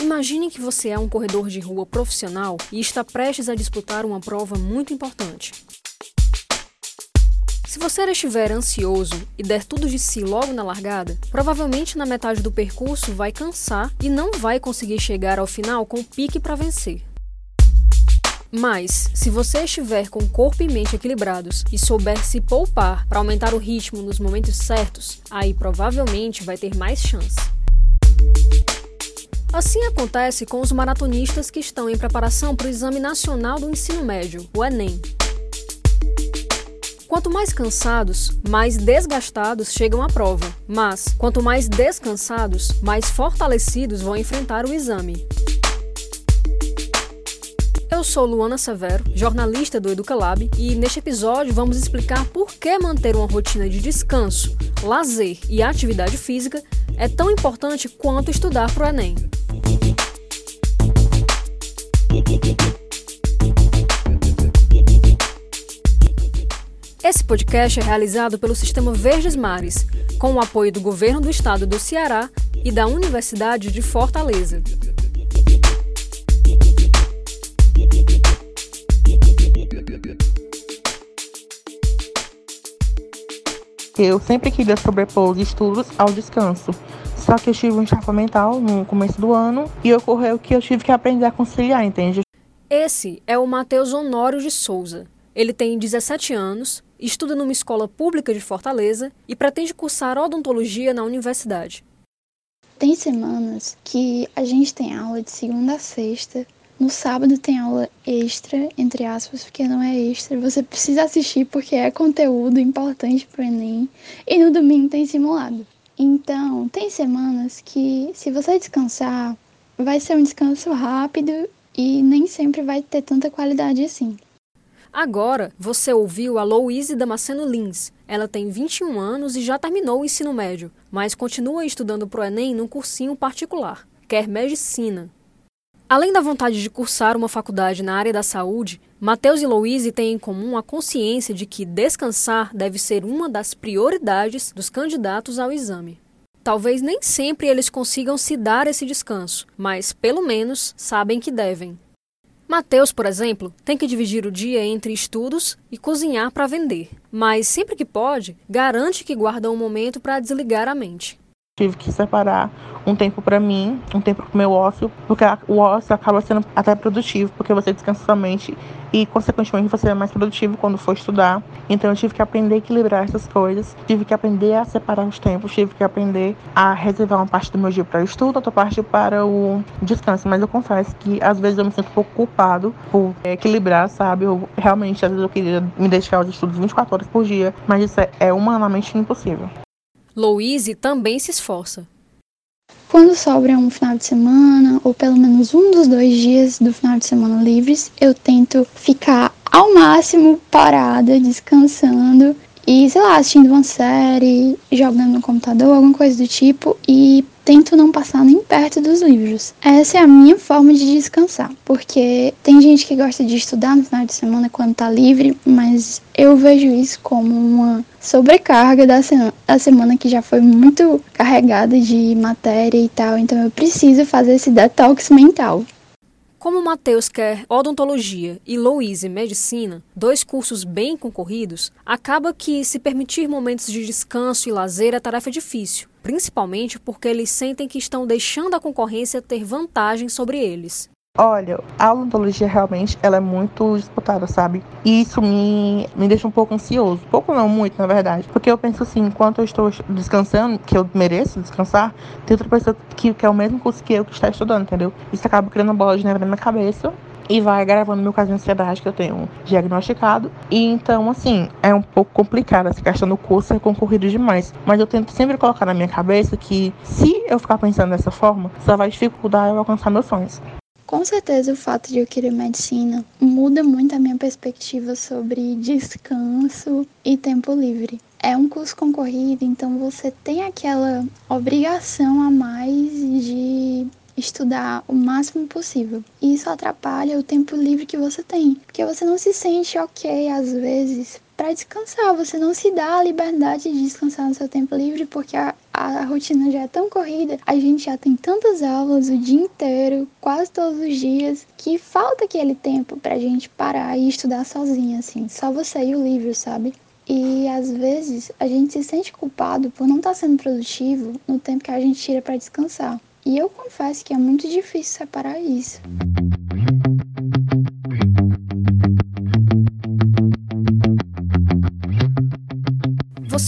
Imagine que você é um corredor de rua profissional e está prestes a disputar uma prova muito importante. Se você estiver ansioso e der tudo de si logo na largada, provavelmente na metade do percurso vai cansar e não vai conseguir chegar ao final com pique para vencer. Mas, se você estiver com corpo e mente equilibrados e souber se poupar para aumentar o ritmo nos momentos certos, aí provavelmente vai ter mais chance. Assim acontece com os maratonistas que estão em preparação para o Exame Nacional do Ensino Médio, o Enem. Quanto mais cansados, mais desgastados chegam à prova, mas quanto mais descansados, mais fortalecidos vão enfrentar o exame. Eu sou Luana Severo, jornalista do Educalab, e neste episódio vamos explicar por que manter uma rotina de descanso, lazer e atividade física é tão importante quanto estudar para o Enem. Esse podcast é realizado pelo Sistema Verdes Mares, com o apoio do Governo do Estado do Ceará e da Universidade de Fortaleza. Eu sempre queria sobrepor os estudos ao descanso. Só que eu tive um estafa mental no começo do ano e ocorreu que eu tive que aprender a conciliar, entende? Esse é o Matheus Honório de Souza. Ele tem 17 anos, estuda numa escola pública de Fortaleza e pretende cursar odontologia na universidade. Tem semanas que a gente tem aula de segunda a sexta. No sábado tem aula extra, entre aspas, porque não é extra. Você precisa assistir porque é conteúdo importante para o Enem. E no domingo tem simulado. Então, tem semanas que, se você descansar, vai ser um descanso rápido e nem sempre vai ter tanta qualidade assim. Agora, você ouviu a Louise Damasceno Lins. Ela tem 21 anos e já terminou o ensino médio, mas continua estudando para o Enem num cursinho particular. Quer medicina. Além da vontade de cursar uma faculdade na área da saúde, Matheus e Louise têm em comum a consciência de que descansar deve ser uma das prioridades dos candidatos ao exame. Talvez nem sempre eles consigam se dar esse descanso, mas pelo menos sabem que devem. Mateus, por exemplo, tem que dividir o dia entre estudos e cozinhar para vender, mas sempre que pode, garante que guarda um momento para desligar a mente. Tive que separar um tempo para mim, um tempo para o meu ócio, porque o ócio acaba sendo até produtivo, porque você descansa sua mente e, consequentemente, você é mais produtivo quando for estudar. Então, eu tive que aprender a equilibrar essas coisas, tive que aprender a separar os tempos, tive que aprender a reservar uma parte do meu dia para o estudo, outra parte para o descanso. Mas eu confesso que, às vezes, eu me sinto um pouco culpado por equilibrar, sabe? Eu realmente, às vezes, eu queria me dedicar aos estudos 24 horas por dia, mas isso é, é humanamente impossível. Louise também se esforça. Quando sobra um final de semana, ou pelo menos um dos dois dias do final de semana livres, eu tento ficar ao máximo parada, descansando e, sei lá, assistindo uma série, jogando no computador, alguma coisa do tipo, e tento não passar nem perto dos livros. Essa é a minha forma de descansar, porque tem gente que gosta de estudar no final de semana quando tá livre, mas eu vejo isso como uma sobrecarga da, semana, da semana que já foi muito carregada de matéria e tal, então eu preciso fazer esse detox mental. Como Matheus quer odontologia e Louise medicina, dois cursos bem concorridos, acaba que se permitir momentos de descanso e lazer é tarefa difícil, principalmente porque eles sentem que estão deixando a concorrência ter vantagem sobre eles. Olha, a odontologia realmente ela é muito disputada, sabe? E isso me, me deixa um pouco ansioso. Pouco não, muito, na verdade. Porque eu penso assim, enquanto eu estou descansando, que eu mereço descansar, tem outra pessoa que quer o mesmo curso que eu que está estudando, entendeu? Isso acaba criando bola de neve na minha cabeça e vai agravando meu caso de ansiedade que eu tenho diagnosticado. E então, assim, é um pouco complicado essa questão do curso é concorrido demais. Mas eu tento sempre colocar na minha cabeça que se eu ficar pensando dessa forma, só vai dificultar eu alcançar meus sonhos. Com certeza, o fato de eu querer medicina muda muito a minha perspectiva sobre descanso e tempo livre. É um curso concorrido, então você tem aquela obrigação a mais de estudar o máximo possível. E isso atrapalha o tempo livre que você tem, porque você não se sente ok às vezes para descansar. Você não se dá a liberdade de descansar no seu tempo livre porque a, a rotina já é tão corrida, a gente já tem tantas aulas o dia inteiro, quase todos os dias, que falta aquele tempo pra gente parar e estudar sozinha, assim, só você e o livro, sabe? E às vezes a gente se sente culpado por não estar tá sendo produtivo no tempo que a gente tira para descansar. E eu confesso que é muito difícil separar isso.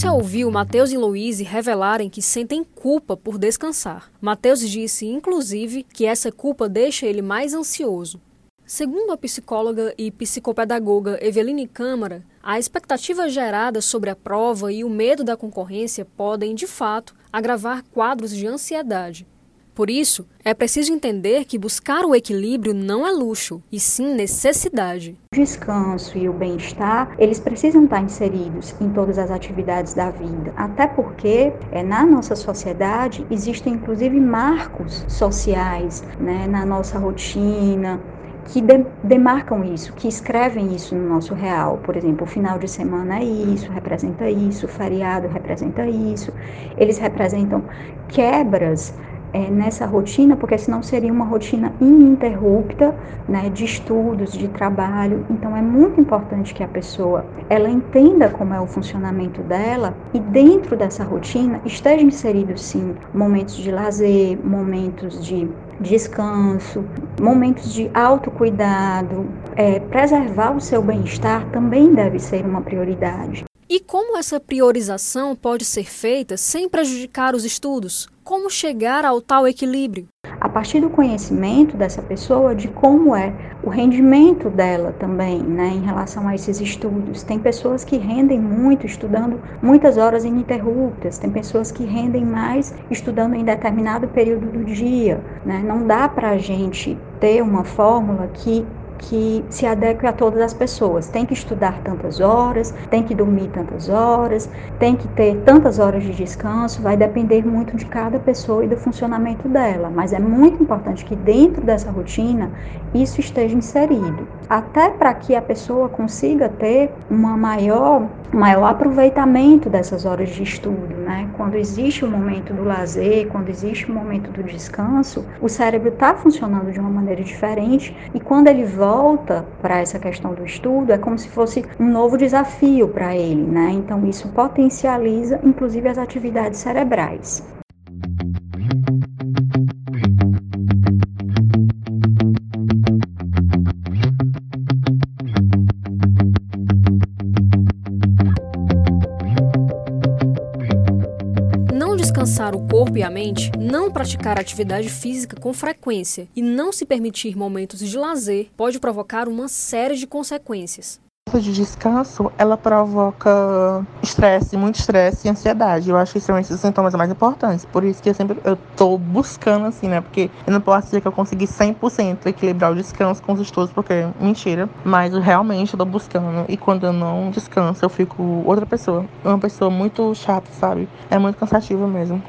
Você ouviu Mateus e Louise revelarem que sentem culpa por descansar. Mateus disse, inclusive, que essa culpa deixa ele mais ansioso. Segundo a psicóloga e psicopedagoga Eveline Câmara, a expectativa gerada sobre a prova e o medo da concorrência podem, de fato, agravar quadros de ansiedade. Por isso, é preciso entender que buscar o equilíbrio não é luxo, e sim necessidade. O descanso e o bem-estar, eles precisam estar inseridos em todas as atividades da vida. Até porque, é, na nossa sociedade, existem inclusive marcos sociais né, na nossa rotina, que de, demarcam isso, que escrevem isso no nosso real. Por exemplo, o final de semana é isso, representa isso, o feriado representa isso. Eles representam quebras é, nessa rotina, porque senão seria uma rotina ininterrupta né, de estudos, de trabalho. Então é muito importante que a pessoa ela entenda como é o funcionamento dela e dentro dessa rotina esteja inserido sim momentos de lazer, momentos de descanso, momentos de autocuidado, é, preservar o seu bem-estar também deve ser uma prioridade. E como essa priorização pode ser feita sem prejudicar os estudos? Como chegar ao tal equilíbrio? A partir do conhecimento dessa pessoa de como é o rendimento dela também, né, em relação a esses estudos. Tem pessoas que rendem muito estudando muitas horas ininterruptas, tem pessoas que rendem mais estudando em determinado período do dia, né? Não dá para a gente ter uma fórmula que que se adeque a todas as pessoas. Tem que estudar tantas horas, tem que dormir tantas horas, tem que ter tantas horas de descanso, vai depender muito de cada pessoa e do funcionamento dela, mas é muito importante que dentro dessa rotina isso esteja inserido, até para que a pessoa consiga ter uma maior maior aproveitamento dessas horas de estudo, né? Quando existe o momento do lazer, quando existe o momento do descanso, o cérebro está funcionando de uma maneira diferente e quando ele volta para essa questão do estudo é como se fosse um novo desafio para ele, né? Então isso potencializa inclusive as atividades cerebrais. O corpo e a mente, não praticar atividade física com frequência e não se permitir momentos de lazer pode provocar uma série de consequências de descanso, ela provoca estresse, muito estresse e ansiedade. Eu acho que são esses sintomas mais importantes. Por isso que eu sempre eu tô buscando assim, né? Porque eu não posso dizer que eu consegui 100% equilibrar o descanso com os estudos, porque é mentira. Mas eu realmente tô buscando. E quando eu não descanso, eu fico outra pessoa. Uma pessoa muito chata, sabe? É muito cansativo mesmo.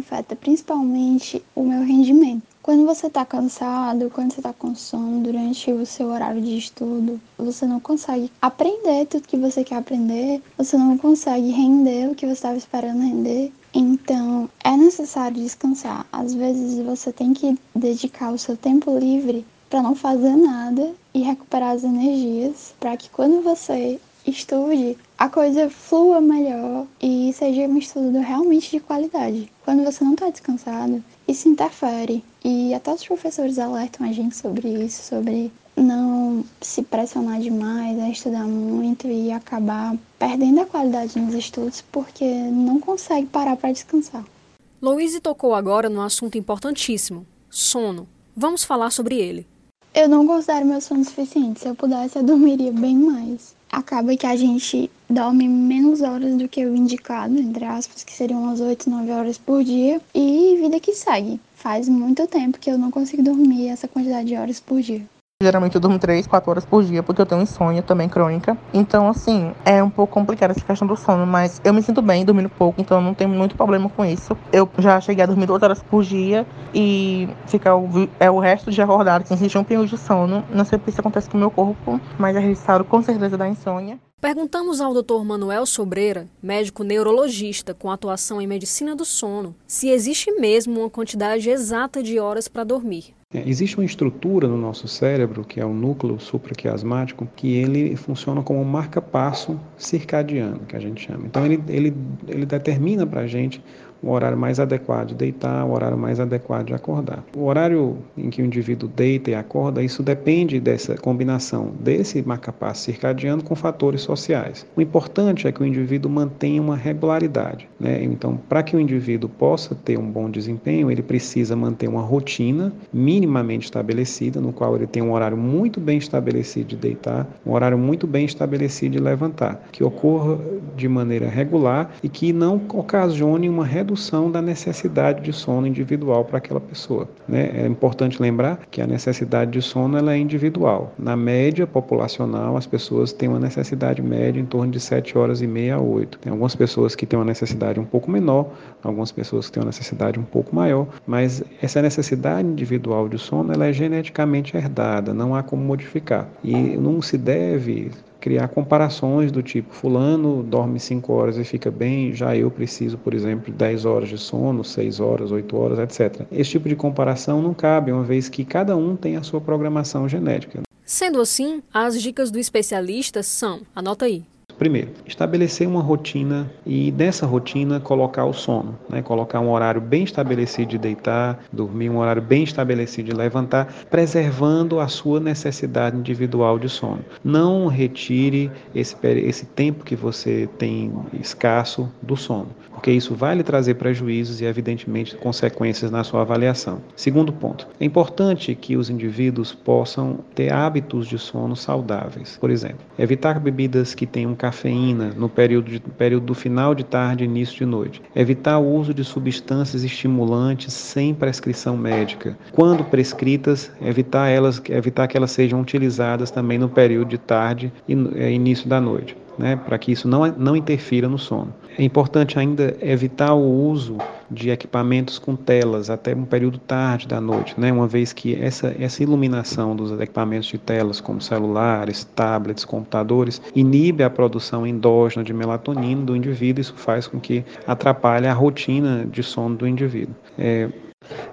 Afeta principalmente o meu rendimento. Quando você está cansado, quando você está com sono durante o seu horário de estudo, você não consegue aprender tudo que você quer aprender, você não consegue render o que você estava esperando render. Então, é necessário descansar. Às vezes você tem que dedicar o seu tempo livre para não fazer nada e recuperar as energias, para que quando você estude, a coisa flua melhor e seja um estudo realmente de qualidade. Quando você não está descansado, isso interfere e até os professores alertam a gente sobre isso, sobre não se pressionar demais, a estudar muito e acabar perdendo a qualidade nos estudos porque não consegue parar para descansar. Louise tocou agora num assunto importantíssimo: sono. Vamos falar sobre ele. Eu não considero meu sono suficiente. Se eu pudesse, eu dormiria bem mais. Acaba que a gente dorme menos horas do que o indicado, entre aspas, que seriam umas 8, 9 horas por dia, e vida que segue. Faz muito tempo que eu não consigo dormir essa quantidade de horas por dia. Geralmente eu durmo 3, 4 horas por dia, porque eu tenho insônia também crônica. Então, assim, é um pouco complicado essa questão do sono, mas eu me sinto bem dormindo pouco, então eu não tenho muito problema com isso. Eu já cheguei a dormir 2 horas por dia e ficar o, é o resto de acordado, sem sentir um pingo de sono. Não sei se isso acontece com o meu corpo, mas é registrado com certeza da insônia. Perguntamos ao Dr. Manuel Sobreira, médico neurologista com atuação em medicina do sono, se existe mesmo uma quantidade exata de horas para dormir. É, existe uma estrutura no nosso cérebro, que é o núcleo supraquiasmático, que ele funciona como um marca-passo circadiano, que a gente chama. Então, ele, ele, ele determina para a gente o horário mais adequado de deitar, o horário mais adequado de acordar. O horário em que o indivíduo deita e acorda, isso depende dessa combinação desse marcapasso circadiano com fatores sociais. O importante é que o indivíduo mantenha uma regularidade. Né? Então, para que o indivíduo possa ter um bom desempenho, ele precisa manter uma rotina minimamente estabelecida, no qual ele tem um horário muito bem estabelecido de deitar, um horário muito bem estabelecido de levantar, que ocorra de maneira regular e que não ocasione uma redução redução da necessidade de sono individual para aquela pessoa. Né? É importante lembrar que a necessidade de sono ela é individual. Na média populacional, as pessoas têm uma necessidade média em torno de 7 horas e meia a 8. Tem algumas pessoas que têm uma necessidade um pouco menor, algumas pessoas que têm uma necessidade um pouco maior, mas essa necessidade individual de sono ela é geneticamente herdada, não há como modificar. E não se deve criar comparações do tipo fulano dorme 5 horas e fica bem, já eu preciso, por exemplo, de 10 horas de sono, 6 horas, 8 horas, etc. Esse tipo de comparação não cabe, uma vez que cada um tem a sua programação genética. Sendo assim, as dicas do especialista são, anota aí, Primeiro, estabelecer uma rotina e dessa rotina colocar o sono, né? colocar um horário bem estabelecido de deitar, dormir, um horário bem estabelecido de levantar, preservando a sua necessidade individual de sono. Não retire esse, esse tempo que você tem escasso do sono, porque isso vai lhe trazer prejuízos e, evidentemente, consequências na sua avaliação. Segundo ponto, é importante que os indivíduos possam ter hábitos de sono saudáveis. Por exemplo, evitar bebidas que tenham cafeína no período, de, período do final de tarde e início de noite. Evitar o uso de substâncias estimulantes sem prescrição médica. Quando prescritas, evitar, elas, evitar que elas sejam utilizadas também no período de tarde e é, início da noite né, para que isso não, não interfira no sono. É importante ainda evitar o uso de equipamentos com telas até um período tarde da noite, né, uma vez que essa, essa iluminação dos equipamentos de telas, como celulares, tablets, computadores, inibe a produção endógena de melatonina do indivíduo, isso faz com que atrapalhe a rotina de sono do indivíduo. É,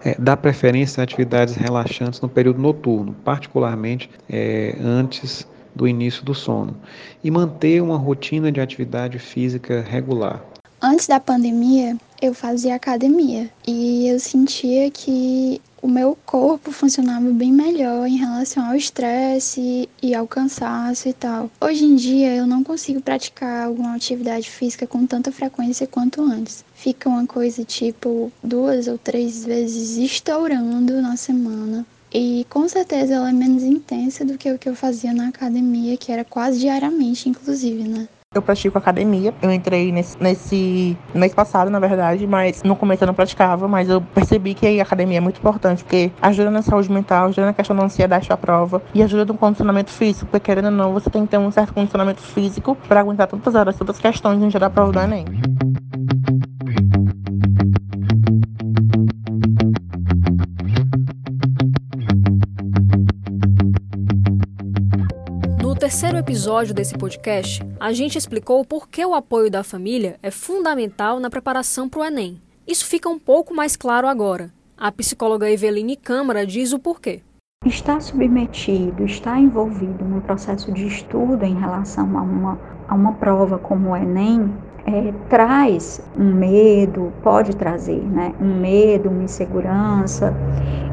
é, dá preferência a atividades relaxantes no período noturno, particularmente é, antes do início do sono e manter uma rotina de atividade física regular. Antes da pandemia, eu fazia academia e eu sentia que o meu corpo funcionava bem melhor em relação ao estresse e ao cansaço e tal. Hoje em dia eu não consigo praticar alguma atividade física com tanta frequência quanto antes. Fica uma coisa tipo duas ou três vezes estourando na semana. E com certeza ela é menos intensa do que o que eu fazia na academia, que era quase diariamente, inclusive, né? Eu pratico academia. Eu entrei nesse, nesse mês passado, na verdade, mas no começo eu não praticava, mas eu percebi que a academia é muito importante, porque ajuda na saúde mental, ajuda na questão da ansiedade da prova e ajuda no condicionamento físico, porque querendo ou não, você tem que ter um certo condicionamento físico para aguentar tantas horas, tantas questões no dia da prova do Enem. Terceiro episódio desse podcast, a gente explicou por que o apoio da família é fundamental na preparação para o Enem. Isso fica um pouco mais claro agora. A psicóloga Eveline Câmara diz o porquê. Estar submetido, estar envolvido num processo de estudo em relação a uma, a uma prova como o Enem, é, traz um medo, pode trazer né, um medo, uma insegurança.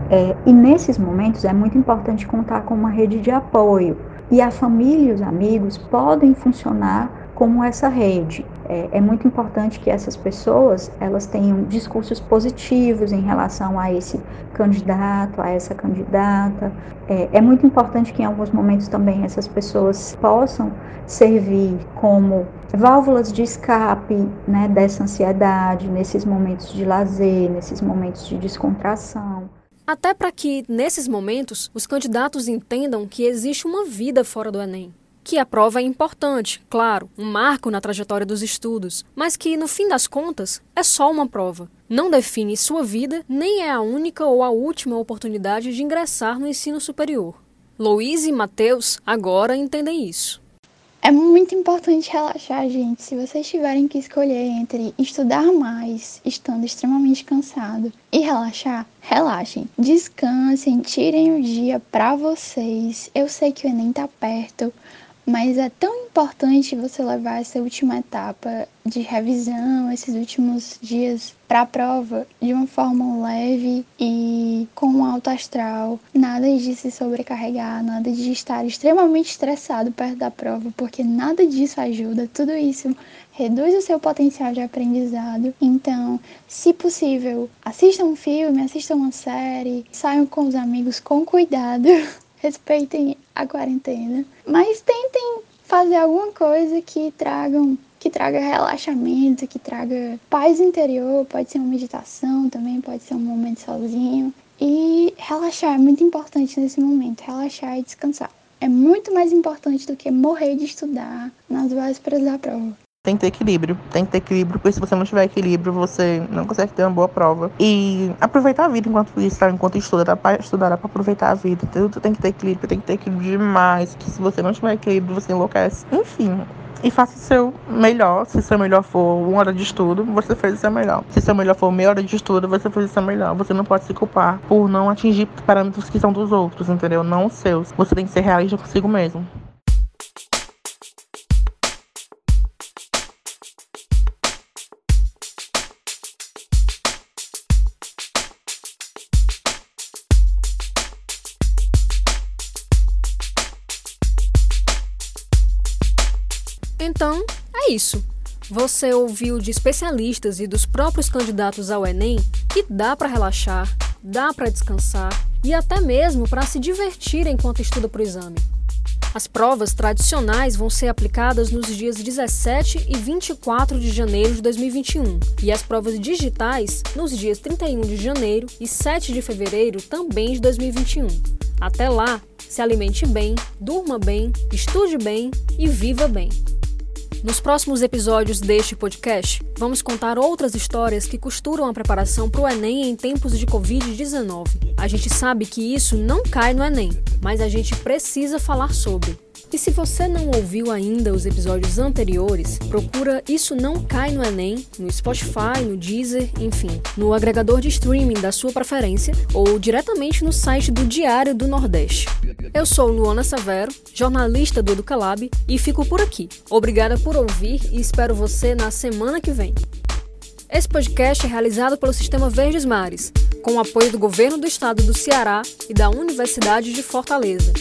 É, e nesses momentos é muito importante contar com uma rede de apoio e a família e os amigos podem funcionar como essa rede. É, é, muito importante que essas pessoas elas tenham discursos positivos em relação a esse candidato, a essa candidata. É, é muito importante que em alguns momentos também essas pessoas possam servir como válvulas de escape né, dessa ansiedade, nesses momentos de lazer, nesses momentos de descontração. Até para que, nesses momentos, os candidatos entendam que existe uma vida fora do Enem. Que a prova é importante, claro, um marco na trajetória dos estudos, mas que, no fim das contas, é só uma prova. Não define sua vida, nem é a única ou a última oportunidade de ingressar no ensino superior. Louise e Matheus agora entendem isso. É muito importante relaxar, gente. Se vocês tiverem que escolher entre estudar mais, estando extremamente cansado, e relaxar, relaxem. Descansem, tirem o dia para vocês. Eu sei que o Enem tá perto, mas é tão importante você levar essa última etapa de revisão, esses últimos dias para a prova de uma forma leve e com um alto astral. Nada de se sobrecarregar, nada de estar extremamente estressado perto da prova, porque nada disso ajuda. Tudo isso reduz o seu potencial de aprendizado. Então, se possível, assistam um filme, assistam uma série, saiam com os amigos com cuidado. respeitem a quarentena, mas tentem fazer alguma coisa que tragam que traga relaxamento, que traga paz interior, pode ser uma meditação também, pode ser um momento sozinho. E relaxar é muito importante nesse momento, relaxar e descansar. É muito mais importante do que morrer de estudar nas vésperas da prova. Tem que ter equilíbrio, tem que ter equilíbrio, porque se você não tiver equilíbrio, você não consegue ter uma boa prova. E aproveitar a vida enquanto isso, enquanto estuda, dá pra estudar, dá pra aproveitar a vida. Tudo tem que ter equilíbrio, tem que ter equilíbrio demais, que se você não tiver equilíbrio, você enlouquece. Enfim, e faça o seu melhor. Se seu melhor for uma hora de estudo, você fez o seu melhor. Se seu melhor for meia hora de estudo, você fez o seu melhor. Você não pode se culpar por não atingir parâmetros que são dos outros, entendeu? Não os seus. Você tem que ser realista consigo mesmo. É isso. Você ouviu de especialistas e dos próprios candidatos ao Enem que dá para relaxar, dá para descansar e até mesmo para se divertir enquanto estuda para o exame. As provas tradicionais vão ser aplicadas nos dias 17 e 24 de janeiro de 2021 e as provas digitais nos dias 31 de janeiro e 7 de fevereiro também de 2021. Até lá, se alimente bem, durma bem, estude bem e viva bem. Nos próximos episódios deste podcast, vamos contar outras histórias que costuram a preparação para o Enem em tempos de Covid-19. A gente sabe que isso não cai no Enem, mas a gente precisa falar sobre. E se você não ouviu ainda os episódios anteriores, procura Isso Não Cai no Enem, no Spotify, no Deezer, enfim, no agregador de streaming da sua preferência ou diretamente no site do Diário do Nordeste. Eu sou Luana Severo, jornalista do Educalab e fico por aqui. Obrigada por ouvir e espero você na semana que vem. Esse podcast é realizado pelo Sistema Verdes Mares, com o apoio do Governo do Estado do Ceará e da Universidade de Fortaleza.